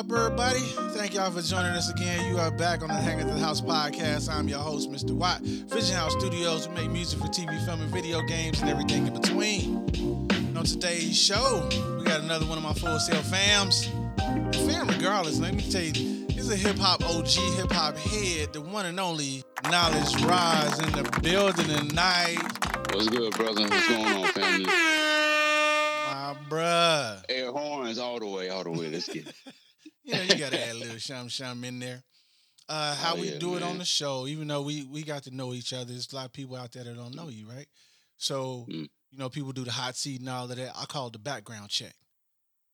up, everybody? Thank y'all for joining us again. You are back on the Hang at the House podcast. I'm your host, Mr. Watt. Vision House Studios. We make music for TV, film, and video games and everything in between. And on today's show, we got another one of my Full Sail fams. And fam, regardless, let me tell you, he's a hip hop OG, hip hop head, the one and only Knowledge Rise in the building tonight. What's good, brother? What's going on, family? My bruh. Air horns all the way, all the way. Let's get it. you know, you gotta add a little shum shum in there. Uh, how Oh, we yeah, do it on the show, even though we we got to know each other, there's a lot of people out there that don't know you, right? So, Mm. you know, people do the hot seat and all of that. I call it the background check,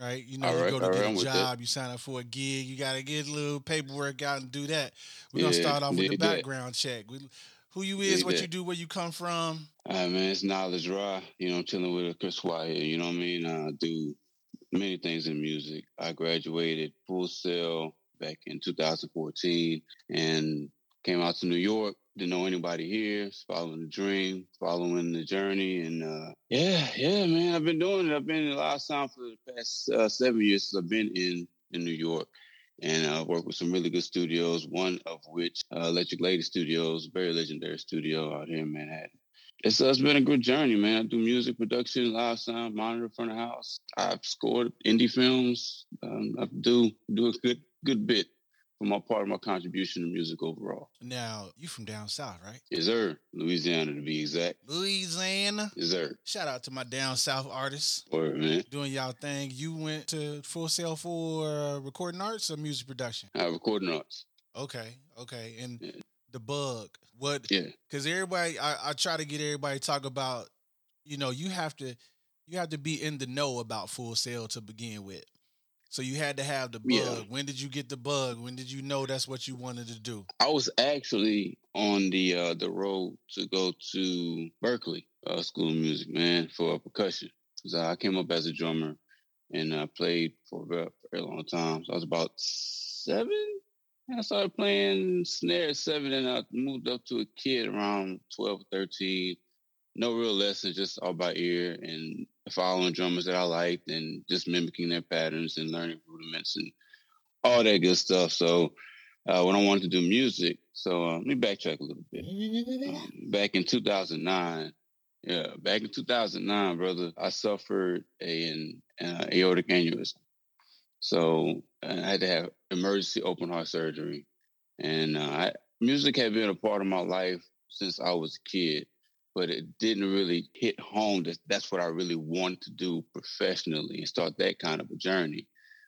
right? You know, All you go to get I'm a job, you sign up for a gig, you got to get a little paperwork out and do that. We're gonna start off with the dig that. background check. We, who you is, what that. you do, where you come from. All right, man. It's Knowlej Ra. You know, I'm chilling with Chris White. You know what I mean? I do many things in music. I graduated full sail back in 2014 and came out to New York. Didn't know anybody here. Following the dream, following the journey, and uh, yeah, yeah, man. I've been doing it. I've been in a lot of sound for the past uh, seven years since I've been in in New York. and I work with some really good studios. One of which, uh, Electric Lady Studios, very legendary studio out here in Manhattan. It's, uh, it's been a good journey, man. I do music production, live sound, monitor front of house. I've scored indie films. Um, I do do a good good bit for my part of my contribution to music overall. Now, you from down south, right? Is there Louisiana to be exact? Louisiana. Is there? Shout out to my down south artists. Word, man. doing y'all thing. You went to Full Sail for uh, recording arts or music production? I recording arts. Okay, okay. And Yeah. The bug, what? Yeah. Because everybody, I, I try to get everybody to talk about. You know, you have to, you have to be in the know about Full Sail to begin with. So you had to have the bug. Yeah. When did you get the bug? When did you know that's what you wanted to do? I was actually on the uh, the road to go to Berklee uh, School of Music, man, for percussion. 'Cause I came up as a drummer and I played for a very long time. So I was about seven. I started playing snare at seven, and I moved up to a kid around 12, 13. No real lessons, just all by ear and following drummers that I liked and just mimicking their patterns and learning rudiments and all that good stuff. So uh, when I wanted to do music. So uh, let me backtrack a little bit. Um, back in 2009, yeah, back in 2009, brother, I suffered a, an uh, aortic aneurysm. So I had to have emergency open heart surgery. And uh, I, music had been a part of my life since I was a kid, but it didn't really hit home that that's what I really wanted to do professionally and start that kind of a journey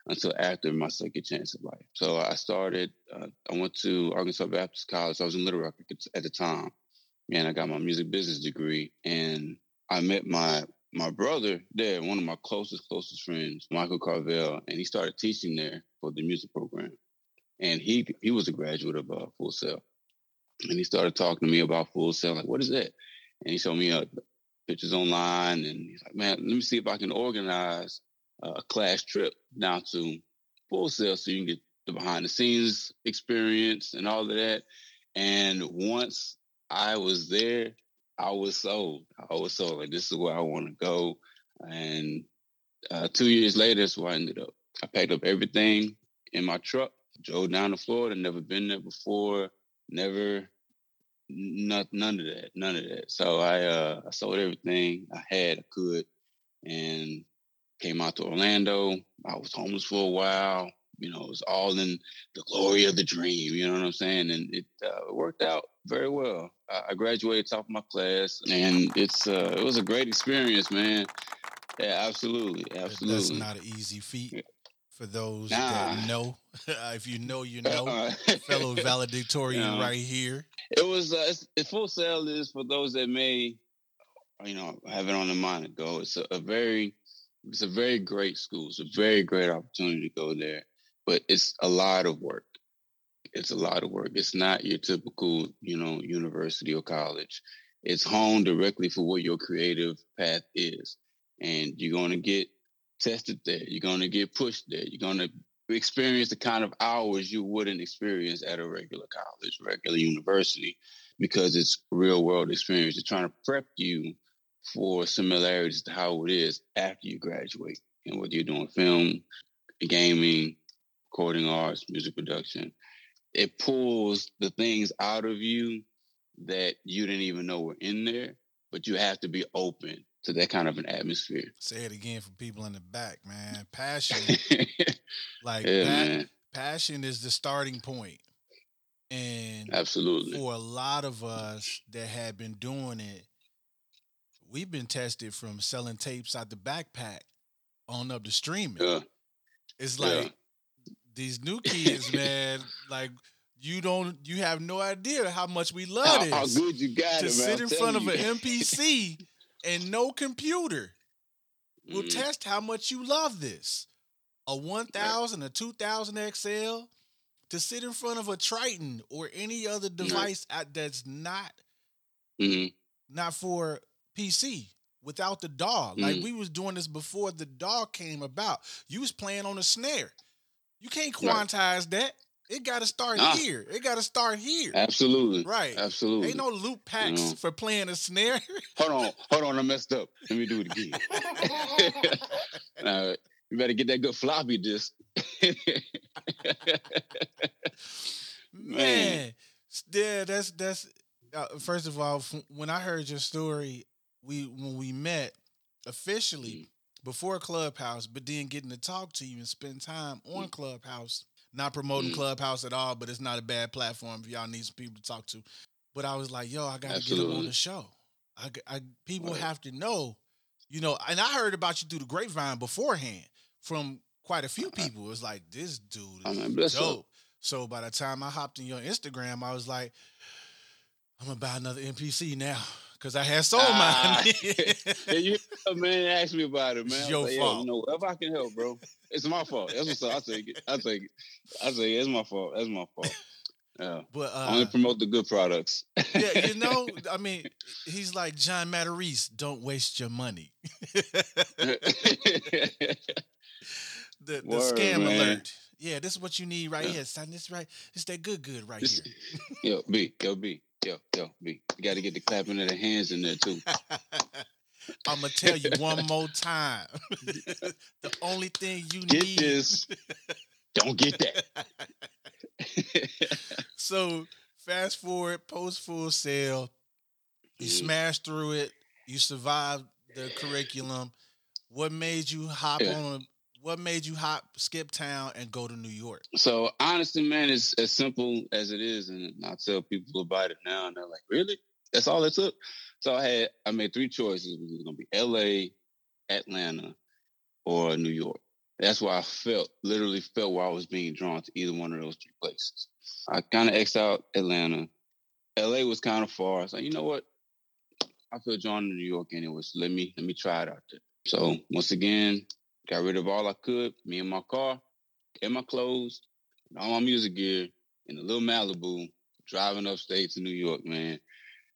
until after my second chance of life. So I started, uh, I went to Arkansas Baptist College. I was in Little Rock at the time, and I got my music business degree. And I met my my brother there, one of my closest closest friends, Michael Carvel, and he started teaching there for the music program. And he he was a graduate of uh, Full Sail, and he started talking to me about Full Sail. Like, what is that? And he showed me uh, pictures online, and he's like, man, let me see if I can organize a class trip down to Full Sail so you can get the behind the scenes experience and all of that. And once I was there, I was sold. I was sold. Like this is where I want to go. And uh, two years later, that's where I ended up. I packed up everything in my truck, drove down to Florida. Never been there before. Never, not none of that. None of that. So I uh, I sold everything I had. I could, and came out to Orlando. I was homeless for a while. You know, it was all in the glory of the dream. You know what I'm saying? And it uh, worked out very well. I, graduated top of my class, and it's uh, it was a great experience, man. Yeah, absolutely, That's absolutely. not an easy feat Yeah. for those Nah. that know. if you know, you know. Fellow valedictorian Yeah. right here. It was uh, it's, it's Full Sail is for those that may, you know, have it on the mind to go. It's a, a very, it's a very great school. It's a very great opportunity to go there, but it's a lot of work. It's a lot of work. It's not your typical, you know, university or college. It's honed directly for what your creative path is, and you're going to get tested there. You're going to get pushed there. You're going to experience the kind of hours you wouldn't experience at a regular college, regular university, because it's real world experience. They're trying to prep you for similarities to how it is after you graduate and whether you're doing film, gaming, recording arts, music production. It pulls the things out of you that you didn't even know were in there, but you have to be open to that kind of an atmosphere. Say it again for people in the back, man. Passion, like yeah, pa- man. passion is the starting point. And Absolutely. for a lot of us that had been doing it, we've been tested from selling tapes out the backpack on up to streaming. Yeah. It's Yeah. These new kids, man, like you don't you have no idea how much we love How, this. how good you got to it, man. To sit in front of an you. MPC and no computer will Mhm. test how much you love this. A 1000, a 2000 XL, to sit in front of a Triton or any other device out that's not Mhm. not for PC without the DAW. Like Mm. we was doing this before the DAW came about. You was playing on a snare. You can't quantize that. It got to start Nah. here. It got to start here. Absolutely. Right. Absolutely. Ain't no loop packs know. for playing a snare. hold on. Hold on. I messed up. Let me do it again. uh, you better get that good floppy disk. Man, yeah, that's that's. Uh, first of all, f- when I heard your story, we when we met officially Mm. Before Clubhouse, but then getting to talk to you and spend time on Clubhouse. Not promoting Mm. Clubhouse at all, but it's not a bad platform if y'all need some people to talk to. But I was like, yo, I gotta get him on the show. I people Right. have to know, you know. And I heard about you through the grapevine beforehand from quite a few people. It's like this dude I is bless up. dope. So by the time I hopped in your Instagram, I was like, I'm gonna buy another MPC now because I had sold Ah. mine. Yeah, you man asked me about it, man. It's I your like, yeah, fault. you know, whatever I can help, bro. It's my fault. That's what's up. I take it. I take it. I say it's my fault. That's my fault. Yeah. but I only uh, promote the good products. yeah, you know, I mean, he's like John Matarese. Don't waste your money. the the Word, scam man. alert. Yeah, this is what you need right Yeah. here, son. This right. This that good good right This- here. yo, B, yo, B, yo, yo, B. You got to get the clapping of the hands in there too. I'm gonna tell you one more time. the only thing you Get need. this. Don't get that. so fast forward, post Full Sail. You Mhm. smashed through it. You survived the curriculum. What made you hop Yeah. on? What made you hop, skip town, and go to New York? So honestly, man, it's as simple as it is, and I tell people about it now, and they're like, "Really? That's all it took?" So I had I made three choices. It was to be L.A., Atlanta, or New York. That's why I felt literally felt where I was being drawn to either one of those three places. I kind of x out Atlanta. L.A. was kind of far. Was like, you know what? I feel drawn to New York anyway. So let me let me try it out there. So once again, got rid of all I could. Me and my car, and my clothes, and all my music gear in a little Malibu, driving upstate to New York, man.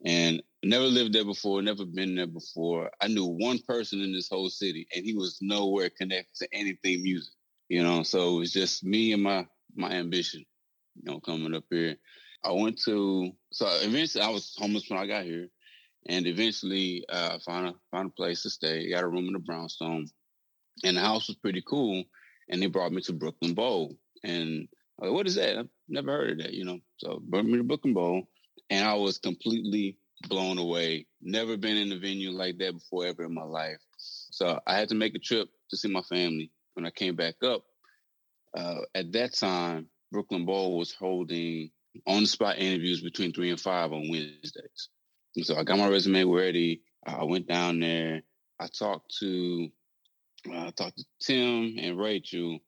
And never lived there before, never been there before. I knew one person in this whole city, and he was nowhere connected to anything music. You know, so it was just me and my my ambition, you know, coming up here. I went to so eventually I was homeless when I got here, and eventually uh, I found a found a place to stay. Got a room in the brownstone, and the house was pretty cool. And they brought me to Brooklyn Bowl, and like, what is that? I've never heard of that, you know. So brought me to Brooklyn Bowl, and I was completely blown away. Never been in a venue like that before ever in my life. So I had to make a trip to see my family. When I came back up, uh, at that time, Brooklyn Bowl was holding on the spot interviews between three and five on Wednesdays. And so I got my resume ready. I went down there. I talked to I talked to Tim and Rachel,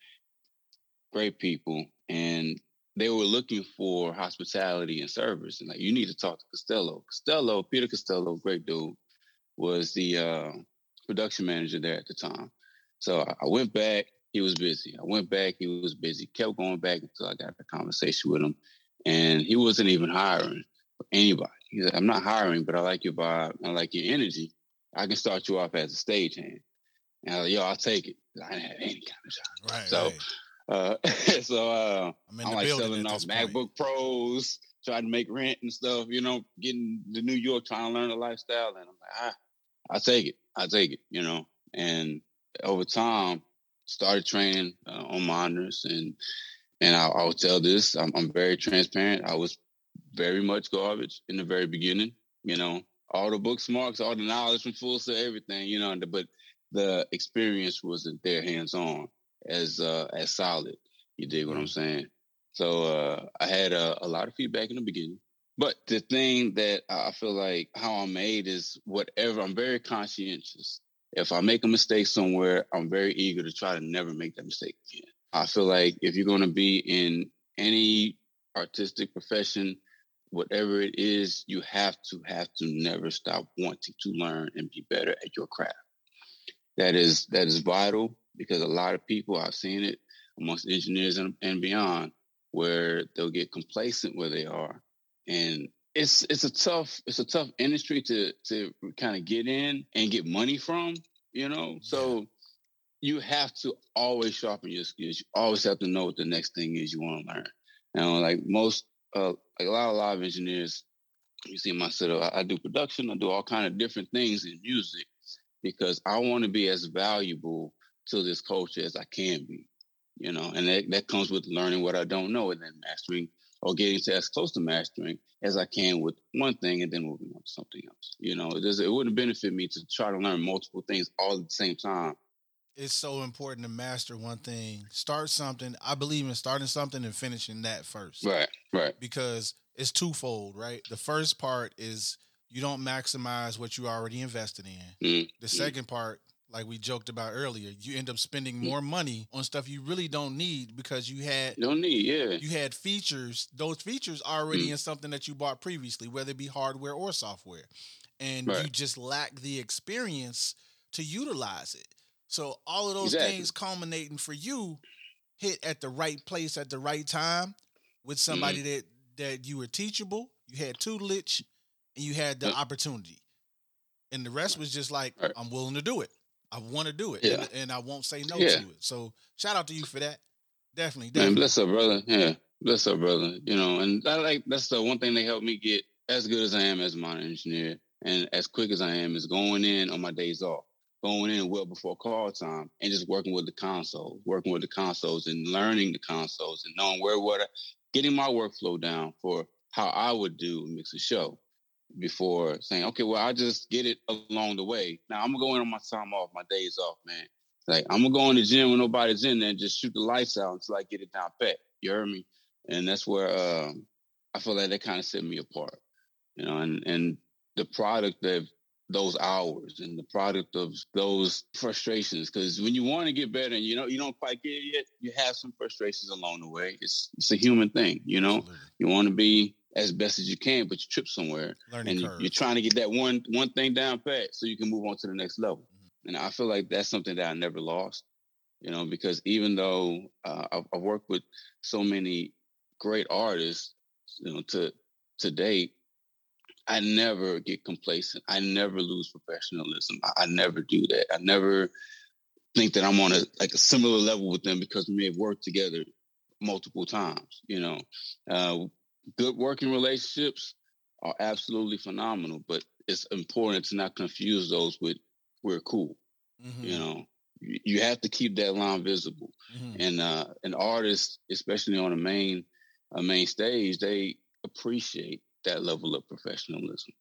great people, and they were looking for hospitality and service. And like, you need to talk to Costello. Costello, Peter Costello, great dude, was the uh, production manager there at the time. So I went back. He was busy. I went back. He was busy. Kept going back until I got a conversation with him, and he wasn't even hiring anybody. He's like, "I'm not hiring, but I like your vibe. I like your energy. I can start you off as a stagehand." And I was like, "Yo, I'll take it." I didn't have any kind of job. Right. So, right. Uh, so uh, I'm I'm like selling off. MacBook Pros, trying to make rent and stuff. You know, getting to New York, trying to learn the lifestyle, and I'm like, ah, I take it, I take it. You know, and over time, started training uh, on monitors and and I, will tell this: I'm, I'm very transparent. I was very much garbage in the very beginning. You know, all the book smarts, all the knowledge from Full Sail, everything. You know, but the experience wasn't there hands on as uh, as solid. You dig what I'm mm-hmm. saying? So uh, I had a, a lot of feedback in the beginning. But the thing that I feel like how I'm made is whatever, I'm very conscientious. If I make a mistake somewhere, I'm very eager to try to never make that mistake again. I feel like if you're going to be in any artistic profession, whatever it is, you have to have to never stop wanting to learn and be better at your craft. That is that is vital because a lot of people I've seen it amongst engineers and, and beyond where they'll get complacent where they are. And it's it's a tough it's a tough industry to to kind of get in and get money from you know? So you have to always sharpen your skills. You always have to know what the next thing is you want to learn now like most uh like a lot of live engineers you see my setup I, I do production i do all kind of different things in music because i want to be as valuable to this culture as i can be you know and that, that comes with learning what i don't know and then mastering or getting to as close to mastering as I can with one thing and then moving on to something else. You know, it, does, it wouldn't benefit me to try to learn multiple things all at the same time. It's so important to master one thing. Start something. I believe in starting something and finishing that first. Right, right. Because it's twofold, right? The first part is you don't maximize what you already invested in. Mm-hmm. The second part like we joked about earlier, you end up spending mm. more money on stuff you really don't need because you had don't need, yeah. You had features, those features already mm. in something that you bought previously, whether it be hardware or software. And right. you just lack the experience to utilize it. So all of those exactly. things culminating for you hit at the right place at the right time with somebody mm. that that you were teachable, you had tutelage, and you had the yep. opportunity. And the rest was just like, right. I'm willing to do it. I want to do it, yeah. and, and, I won't say no yeah. to it. So shout out to you for that. Definitely, definitely. Man, bless up, brother. Yeah, bless up, brother. You know, and I like that's the one thing they helped me get as good as I am as a modern engineer, and as quick as I am is going in on my days off, going in well before call time, and just working with the consoles, working with the consoles, and learning the consoles, and knowing where what, I, getting my workflow down for how I would do mix a show before saying, okay, well, I just get it along the way. Now I'm gonna go in on my time off, my days off, man. Like I'm gonna go in the gym when nobody's in there and just shoot the lights out until I get it down pat. You heard me? And that's where um, I feel like that kind of set me apart. You know, and and the product of those hours and the product of those frustrations. Because when you want to get better and you know you don't quite get it yet, you have some frustrations along the way. It's it's a human thing, you know. You want to be as best as you can, but you trip somewhere, Learning and curve. you're trying to get that one one thing down pat so you can move on to the next level. Mm-hmm. And I feel like that's something that I never lost, you know, because even though uh, I've, I've, worked with so many great artists, you know, to to date, I never get complacent. I never lose professionalism. I, I never do that. I never think that I'm on a like a similar level with them because we may have worked together multiple times. You know, uh, good working relationships are absolutely phenomenal, but it's important to not confuse those with we're cool. Mm-hmm. You know, you have to keep that line visible. Mm-hmm. And uh, an artist, especially on a main a main stage, they appreciate that level of professionalism.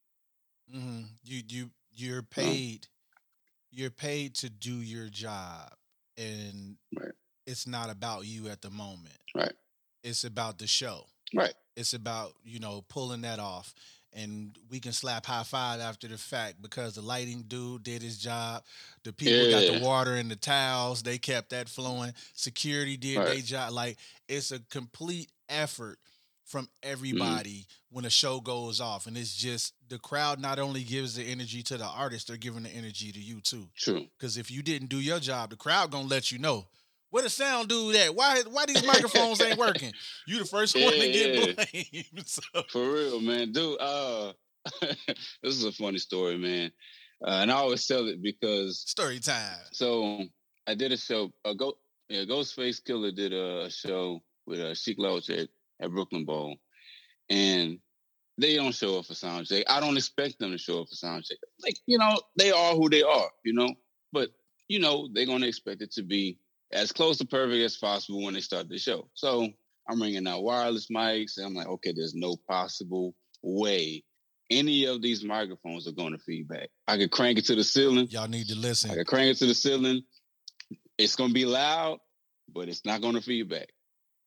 Mm-hmm. You you you're paid. You're paid to do your job, and right. it's not about you at the moment. Right. It's about the show. Right. It's about, you know, pulling that off. And we can slap high five after the fact because the lighting dude did his job. The people yeah. got the water and the towels, they kept that flowing. Security did right. their job. Like it's a complete effort from mm-hmm. everybody mm-hmm. when a show goes off. And it's just the crowd not only gives the energy to the artist, they're giving the energy to you too. True. Because if you didn't do your job, the crowd gonna let you know where the sound dude at? Why why these microphones ain't working? You the first yeah, one to get blamed. So. For real, man, dude. Uh, this is a funny story, man. Uh, and I always tell it because story time. So I did a show. A go, yeah, Ghostface Killah did a show with uh, Sheek Louch at, at Brooklyn Bowl, and they don't show up for sound check. I don't expect them to show up for sound check. Like you know, they are who they are, you know. But you know, they're gonna expect it to be as close to perfect as possible when they start the show. So I'm ringing out wireless mics, and I'm like, okay, there's no possible way any of these microphones are going to feedback. I could crank it to the ceiling. Y'all need to listen. I could crank it to the ceiling. It's going to be loud, but it's not going to feedback.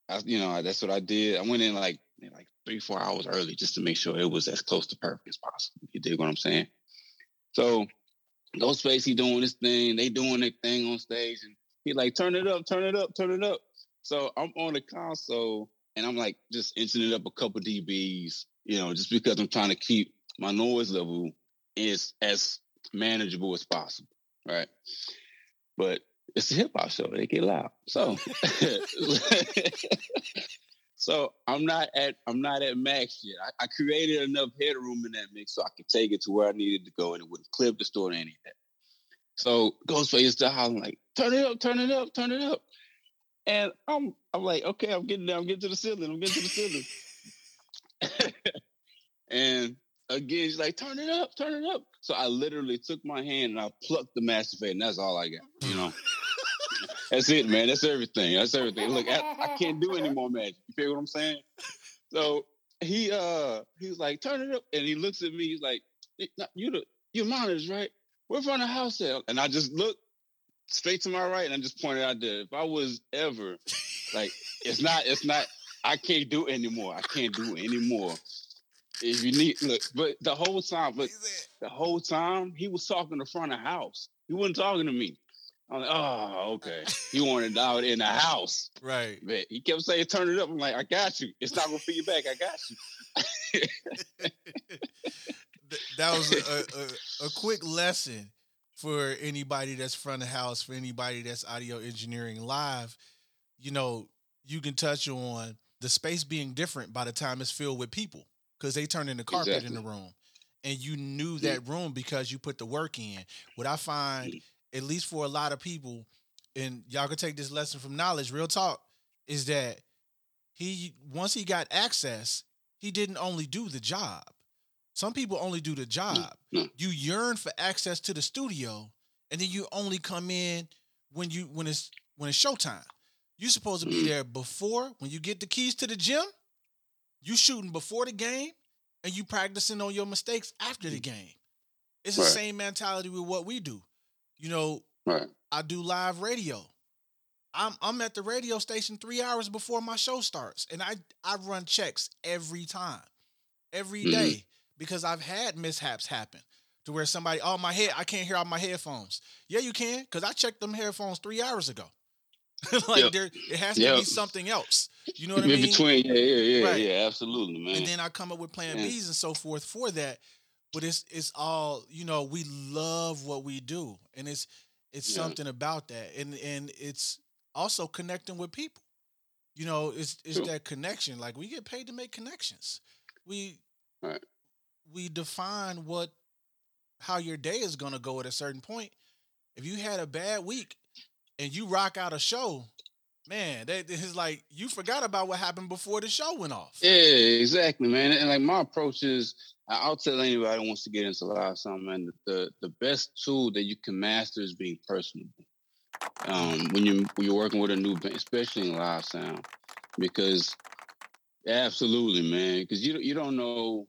I, you know, that's what I did. I went in like like three, four hours early just to make sure it was as close to perfect as possible. You dig what I'm saying? So Ghostface, he doing this thing, they doing their thing on stage, and he like turn it up, turn it up, turn it up. So I'm on the console and I'm like just inching it up a couple dBs, you know, just because I'm trying to keep my noise level is as manageable as possible, right? But it's a hip hop show; they get loud. So, so I'm not at I'm not at max yet. I, I, created enough headroom in that mix so I could take it to where I needed to go, and it wouldn't clip, distort, any of that. So Ghostface is still hollering like, "Turn it up, turn it up, turn it up." And I'm I'm like, okay, I'm getting there. I'm getting to the ceiling. I'm getting to the ceiling. and again, she's like, turn it up, turn it up. So I literally took my hand and I plucked the master fade, and that's all I got. You know. that's it, man. That's everything. That's everything. Look, I, I can't do any more magic. You feel what I'm saying? So he uh he was like, turn it up. And he looks at me, he's like, you the you monitors, right? We're from the house at? And I just looked straight to my right, and I just pointed out that if I was ever like, it's not, it's not, I can't do it anymore. I can't do it anymore. If you need, look, but the whole time, but the whole time he was talking to front of house. He wasn't talking to me. I'm like, oh, okay. He wanted out in the house. Right. But he kept saying, turn it up. I'm like, I got you. It's not gonna feed back. I got you. that was a, a, a quick lesson for anybody that's front of house, for anybody that's audio engineering live, you know, you can touch on the space being different by the time it's filled with people because they turn in the carpet exactly. in the room. And you knew that room because you put the work in. What I find, mm. at least for a lot of people, and y'all can take this lesson from Knowlej, real talk, is that he once he got access, he didn't only do the job. Some people only do the job. Mm-hmm. You yearn for access to the studio, and then you only come in when you when it's when it's showtime. You're supposed to be mm-hmm. there before when you get the keys to the gym. You shooting before the game, and you practicing on your mistakes after the game. It's right. the same mentality with what we do. You know, right. I do live radio. I'm I'm at the radio station three hours before my show starts, and I I run checks every time, every mm-hmm. day because I've had mishaps happen to where somebody, oh my head, I can't hear out my headphones. Yeah, you can, because I checked them headphones three hours ago. like yep. there, it has to yep. be something else. You know what I mean? Between, yeah, yeah, yeah, right. yeah, absolutely, man. And then I come up with plan Bs and so forth for that. But it's it's all you know. We love what we do, and it's it's yeah. something about that, and and it's also connecting with people. You know, it's it's that connection. Like we get paid to make connections. We right we define what how your day is going to go at a certain point. If you had a bad week and you rock out a show, man, that is like you forgot about what happened before the show went off. Yeah, exactly, man. And like my approach is, I'll tell anybody who wants to get into live sound, man. The the best tool that you can master is being personable. Um, when you when you're working with a new band, especially in live sound, because absolutely, man, because you you don't know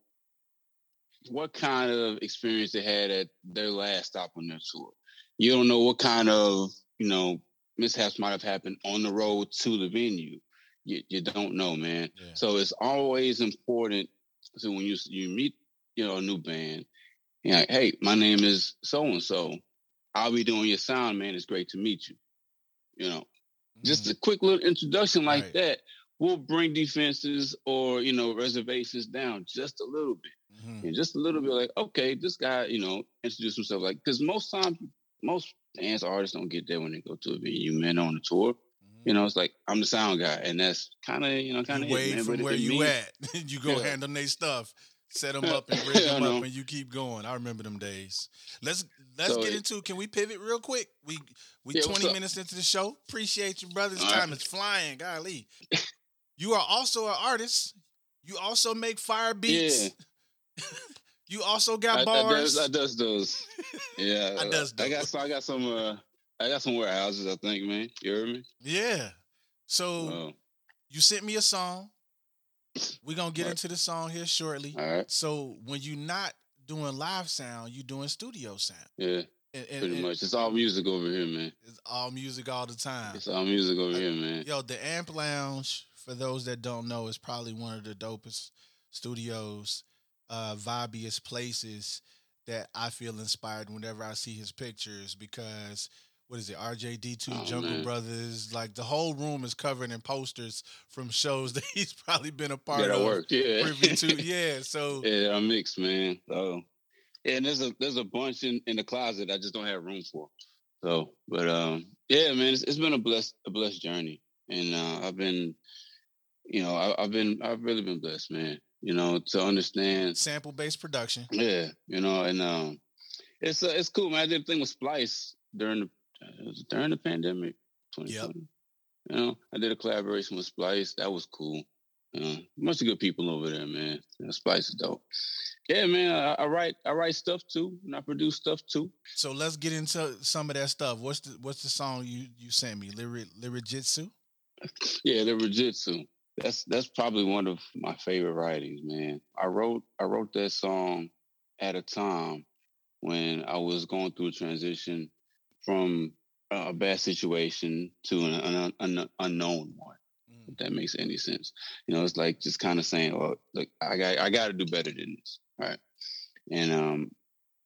what kind of experience they had at their last stop on their tour. You don't know what kind of, you know, mishaps might have happened on the road to the venue. You, you don't know, man. Yeah. So it's always important. So when you you meet, you know, a new band, you're like, hey, my name is so and so. I'll be doing your sound, man. It's great to meet you. You know, mm-hmm. just a quick little introduction like right. that will bring defenses or you know reservations down just a little bit mm-hmm. and just a little bit like okay this guy you know introduce himself like because most times most dance artists don't get there when they go to a venue man on the tour. Mm-hmm. you know it's like i'm the sound guy and that's kind of you know kind of way from where you at. You go yeah. handle their stuff set them up and bring them up and you keep going. I remember them days. Let's let's so, get into can we pivot real quick? We we yeah, 20 minutes into the show. Appreciate you brothers time right. is flying golly. You are also an artist. You also make fire beats. yeah. you also got bars. I, I, does, I does those. Yeah, I does. Those. I got some. I got some. Uh, I got some warehouses. I think, man. You heard me? Yeah. So, you sent me a song. We're gonna get Right. into the song here shortly. All right. So when you're not doing live sound, you're doing studio sound. Yeah, And, and- pretty and much. It's all music over here, man. It's all music all the time. It's all music over I- here, man. Yo, the Amp Lounge, for those that don't know, is probably one of the dopest studios, uh, vibiest places that I feel inspired whenever I see his pictures because what is it, RJD2, Oh, Jungle man. Brothers, like the whole room is covered in posters from shows that he's probably been a part that of. Yeah. Privy to, yeah. So yeah, I'm mixed, man. So, yeah, and there's a there's a bunch in, in the closet I just don't have room for. So, but um, yeah, man, it's, it's been a blessed a blessed journey, and uh, I've been, you know, I, I've been I've really been blessed, man. You know, to understand sample based production. Yeah, you know, and um, it's uh, it's cool, man. I did a thing with Splice during the was during the pandemic, 2020. You know, I did a collaboration with Splice. That was cool. Uh, bunch of good people over there, man. You know, Splice is dope. Yeah, man. I, I write I write stuff too, and I produce stuff too. So let's get into some of that stuff. What's the what's the song you you sent me? Lyric Lyricjitsu? Yeah, the Rajitsu. That's that's probably one of my favorite writings, man. I wrote I wrote that song at a time when I was going through a transition from a bad situation to an, an, an unknown one. Mm. If that makes any sense, you know, it's like just kind of saying, "Oh, look, I got I got to do better than this." Right? And um,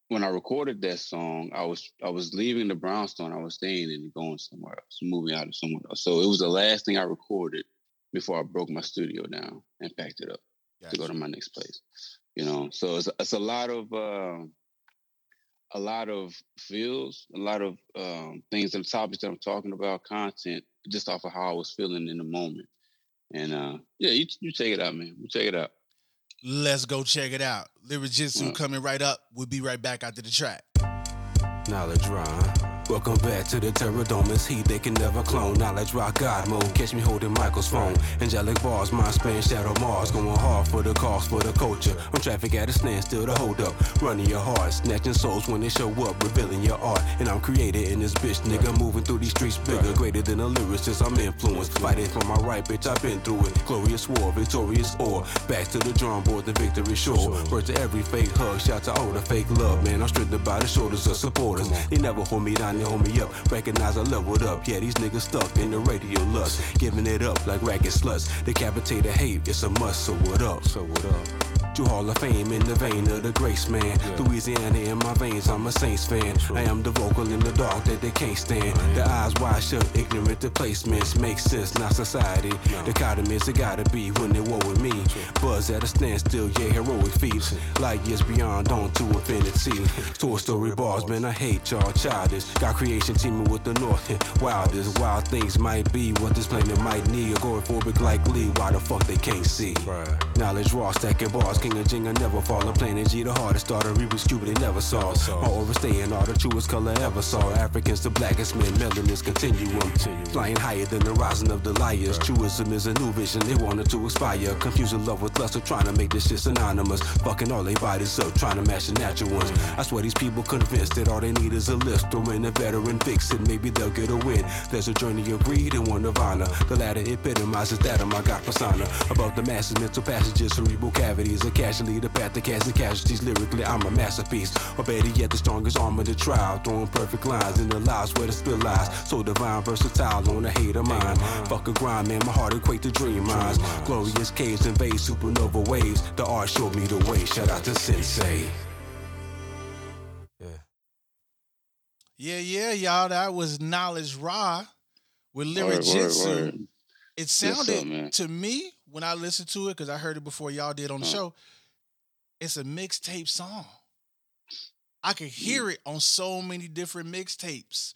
when I recorded that song, I was I was leaving the brownstone. I was staying and going somewhere else, moving out of somewhere else. So it was the last thing I recorded before I broke my studio down and packed it up to go to my next place. You know, so it's it's a lot of uh, a lot of feels, a lot of um, things and topics that I'm talking about, content, just off of how I was feeling in the moment. And uh, yeah, you you check it out, man. You check it out. Let's go check it out. Lyricjitsu Wow. coming right up. We'll be right back after the track. Knowlej Ra. Welcome back to the Terradomus heat they can never clone. Knowledge rock God mode. Catch me holding Michael's phone. Angelic bars, mind span, shadow Mars. Going hard for the cause, for the culture. On traffic at a standstill to hold up. Running your heart, snatching souls when they show up, revealing your art. And I'm created in this bitch, nigga. Moving through these streets bigger, greater than a lyricist. I'm influenced. Fighting for my right, bitch. I've been through it. Glorious war, victorious or. Back to the drum board, the victory sure. Word to every fake hug, shout to all the fake love, man. I'm stripped by the shoulders of supporters. They never hold me down, they hold me up. Recognize I leveled up. Yeah, these niggas stuck in the radio lust. Giving it up like ragged sluts. Decapitated hate, it's a must, so what up? So what up? True Hall of Fame in the vein of the grace man. Louisiana in my veins, I'm a Saints fan. I am the vocal in the dark that they can't stand. The eyes wide shut, ignorant the placements. Make sense, not society. the Dichotomies, it gotta be when they war with me. Buzz at a standstill, yeah, heroic feats. Light years beyond, on to infinity. Toy story bars, man, I hate y'all childish. Got creation teaming with the north. Wildest, wild things might be what this planet might need. Agoraphobic like Lee, why the fuck they can't see? Knowlej Ra, stacking bars, king of Jing, I never fall. I'm playing G, the hardest starter, Reaper stupid, they never saw. My overstaying all the truest color ever saw. Africans the blackest men, melanin's continuum. Flying higher than the rising of the liars. Truism is a new vision, they wanted to expire. Confusing love with lust, so trying to make this shit synonymous. Fucking all they bodies up, trying to match the natural ones. I swear these people convinced that all they need is a lift. Throw in a veteran, fix it, maybe they'll get a win. There's a journey of greed and one of honor. The latter epitomizes that of my God persona. Above the masses, mental passages, cerebral cavities. A casualty, the path to casting casualties. Lyrically, I'm a masterpiece. Or better yet, the strongest armor to trial. Throwing perfect lines in the lives where the spill lies. So divine, versatile on the hate of mine. Fuck a grind, man, my heart equate to dream minds. Glorious caves invade supernova waves. The art showed me the way. Shout out to Sensei. Yeah, yeah, y'all. That was Knowlej Ra with Word, word, Lyricjitsu. word. It Yes, sounded sir, to me when I listened to it, because I heard it before y'all did on the Uh. show, it's a mixtape song. I could hear it on so many different mixtapes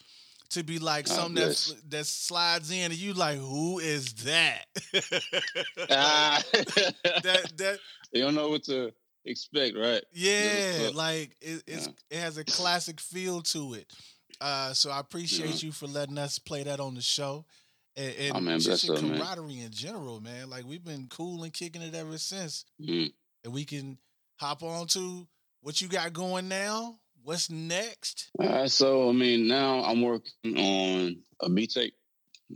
to be like something that that slides in and you like, who is that? Ah. that that you don't know what to expect, right? yeah, like it, it's it has a classic feel to it. Uh, so I appreciate you for letting us play that on the show. And, and Oh, man, just bless your up, man. camaraderie in general, man. Like we've been cool and kicking it ever since. Mm. And we can hop on to what you got going now. What's next? Right, so I mean, now I'm working on a beat tape,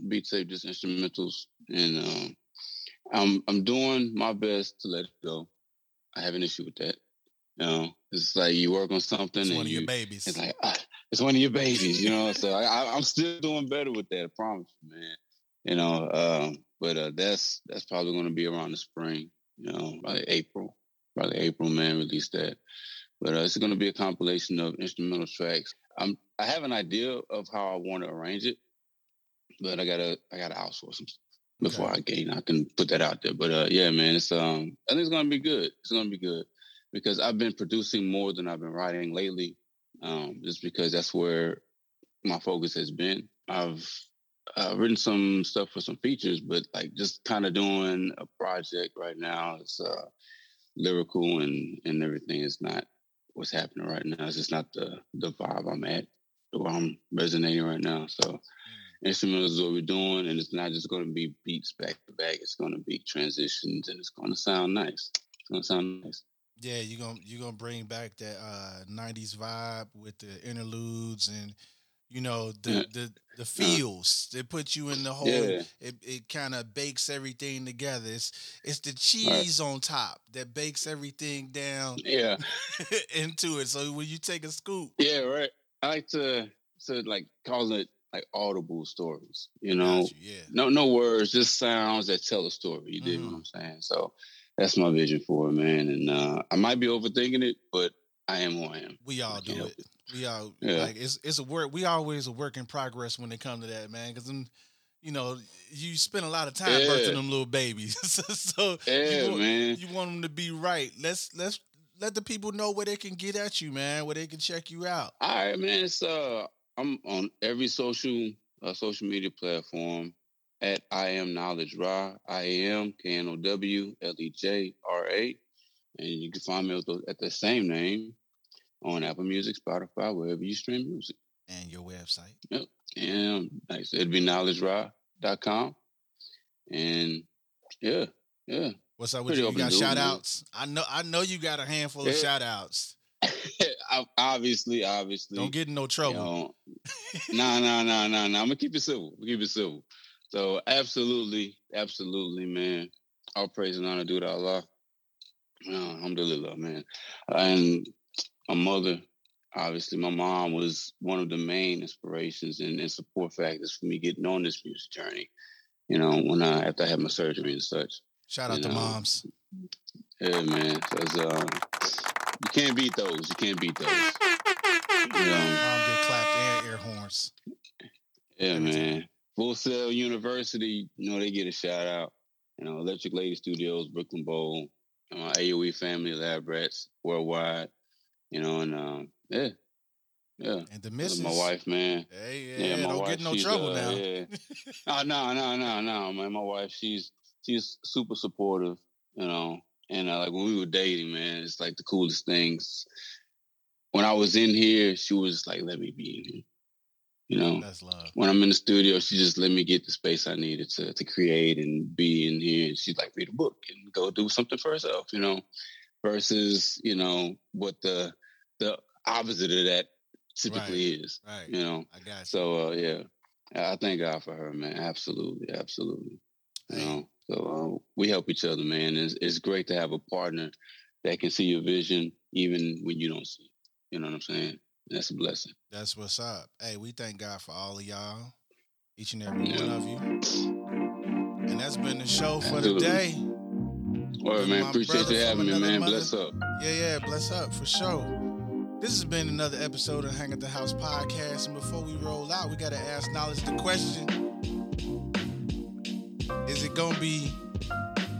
beat tape, just instrumentals, and um, I'm I'm doing my best to let it go. I have an issue with that. You know, it's like you work on something It's and one of you, your babies. it's like ah, it's one of your babies. You know, so I, I, I'm still doing better with that. I promise you, man. You know, um, but uh, that's that's probably going to be around the spring. You know, probably April, probably April. Man, release that. But uh, it's going to be a compilation of instrumental tracks. I'm I have an idea of how I want to arrange it, but I gotta I gotta outsource stuff before I gain. I can put that out there. But uh, yeah, man, it's um I think it's gonna be good. It's gonna be good because I've been producing more than I've been writing lately. Um, just because that's where my focus has been. I've uh, written some stuff for some features, but like just kind of doing a project right now. It's uh, lyrical and and everything is not what's happening right now. It's just not the the vibe I'm at, where I'm resonating right now. So instrumentals is what we're doing, and it's not just going to be beats back to back. It's going to be transitions, and it's going to sound nice. It's going to sound nice. Yeah, you're gonna you're gonna bring back that uh nineties vibe with the interludes and you know the the the feels. They put you in the whole Yeah. it, it kind of bakes everything together. It's it's the cheese on top that bakes everything down Yeah, into it. So when you take a scoop, yeah, right. I like to to like call it like audible stories. You know, you, yeah. no no words, just sounds that tell a story. You dig Mhm. what I'm saying? So that's my vision for it, man. And uh, I might be overthinking it, but I am who I am. We all do it. We all Yeah. like it's it's a work. We always a work in progress when it come to that, man. Because you know you spend a lot of time Yeah. birthing them little babies, so Yeah, you want, man. you want them to be right. Let's let's let the people know where they can get at you, man. Where they can check you out. All right, man. It's uh, I'm on every social uh, social media platform at I am Knowlej Ra. I am K N O W L E J R A, and you can find me at the, at the same name on Apple Music, Spotify, wherever you stream music. And your website. Yep. And like I said, it'd be knowlejra.com. And yeah, yeah. What's up with Pretty you? You got shout outs. I know I know you got a handful of Yeah. shout outs. Obviously, obviously. Don't get in no trouble. no, no, no, no, no. I'm gonna keep it civil. Keep it civil. So absolutely, absolutely, man. All praise and honor due to Allah. Uh, alhamdulillah, man. And my mother, obviously, my mom was one of the main inspirations and, and support factors for me getting on this music journey. You know, when I after I had my surgery and such. Shout out to moms. Yeah, man. Cause um, you can't beat those. You can't beat those. You know, Mom get clapped and air horns. Yeah, man. Full Sail University, you know, they get a shout out. You know, Electric Lady Studios, Brooklyn Bowl, and my AOE family, Lab Rats, Worldwide. You know, and um, yeah, yeah. And the missus. my wife, man. Hey, yeah, Yeah, my don't wife. get in no trouble uh, now. Yeah. oh, no, no, no, no, man. My wife, she's she's super supportive. You know, and uh, like when we were dating, man, it's like the coolest things. When I was in here, she was like, "Let me be in here." You know, That's love. when I'm in the studio, she just let me get the space I needed to to create and be in here. And she'd like read a book and go do something for herself, you know, versus you know what the the opposite of that typically is, Right. you know. I got you. So uh, yeah, I thank God for her, man. Absolutely, absolutely. You know, so uh, we help each other, man. It's it's great to have a partner that can see your vision even when you don't see. it. You know what I'm saying? That's a blessing. That's what's up. Hey, we thank God for all of y'all, each and every Yeah. one of you. And that's been the show for the day. All right, man. Appreciate you having me, man. mother. Bless up. Yeah, yeah, bless up for sure. This has been another episode of Hang at the House podcast. And before we roll out, we got to ask Knowlej the question Is it going to be,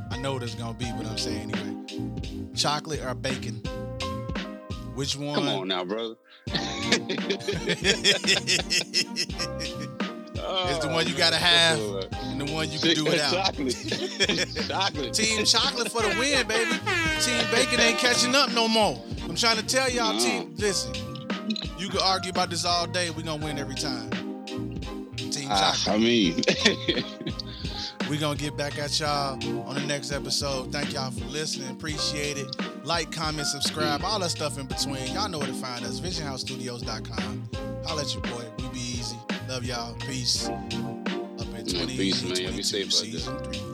I know what it's going to be, but I'm saying anyway, chocolate or bacon? Which one? Come on now, brother. It's the one you oh, gotta have. The one you can do without. Chocolate. chocolate. Team chocolate for the win, baby. Team bacon ain't catching up no more. I'm trying to tell y'all, No. team. Listen, you can argue about this all day. we gonna win every time. Team Ah, chocolate. I mean, we gonna get back at y'all on the next episode. Thank y'all for listening. Appreciate it. Like, comment, subscribe, all that stuff in between. Y'all know where to find us. VisionHouseStudios.com. Holla at your boy. We be easy. Love y'all. Peace. Man, peace, man. Y'all be safe out there. season three.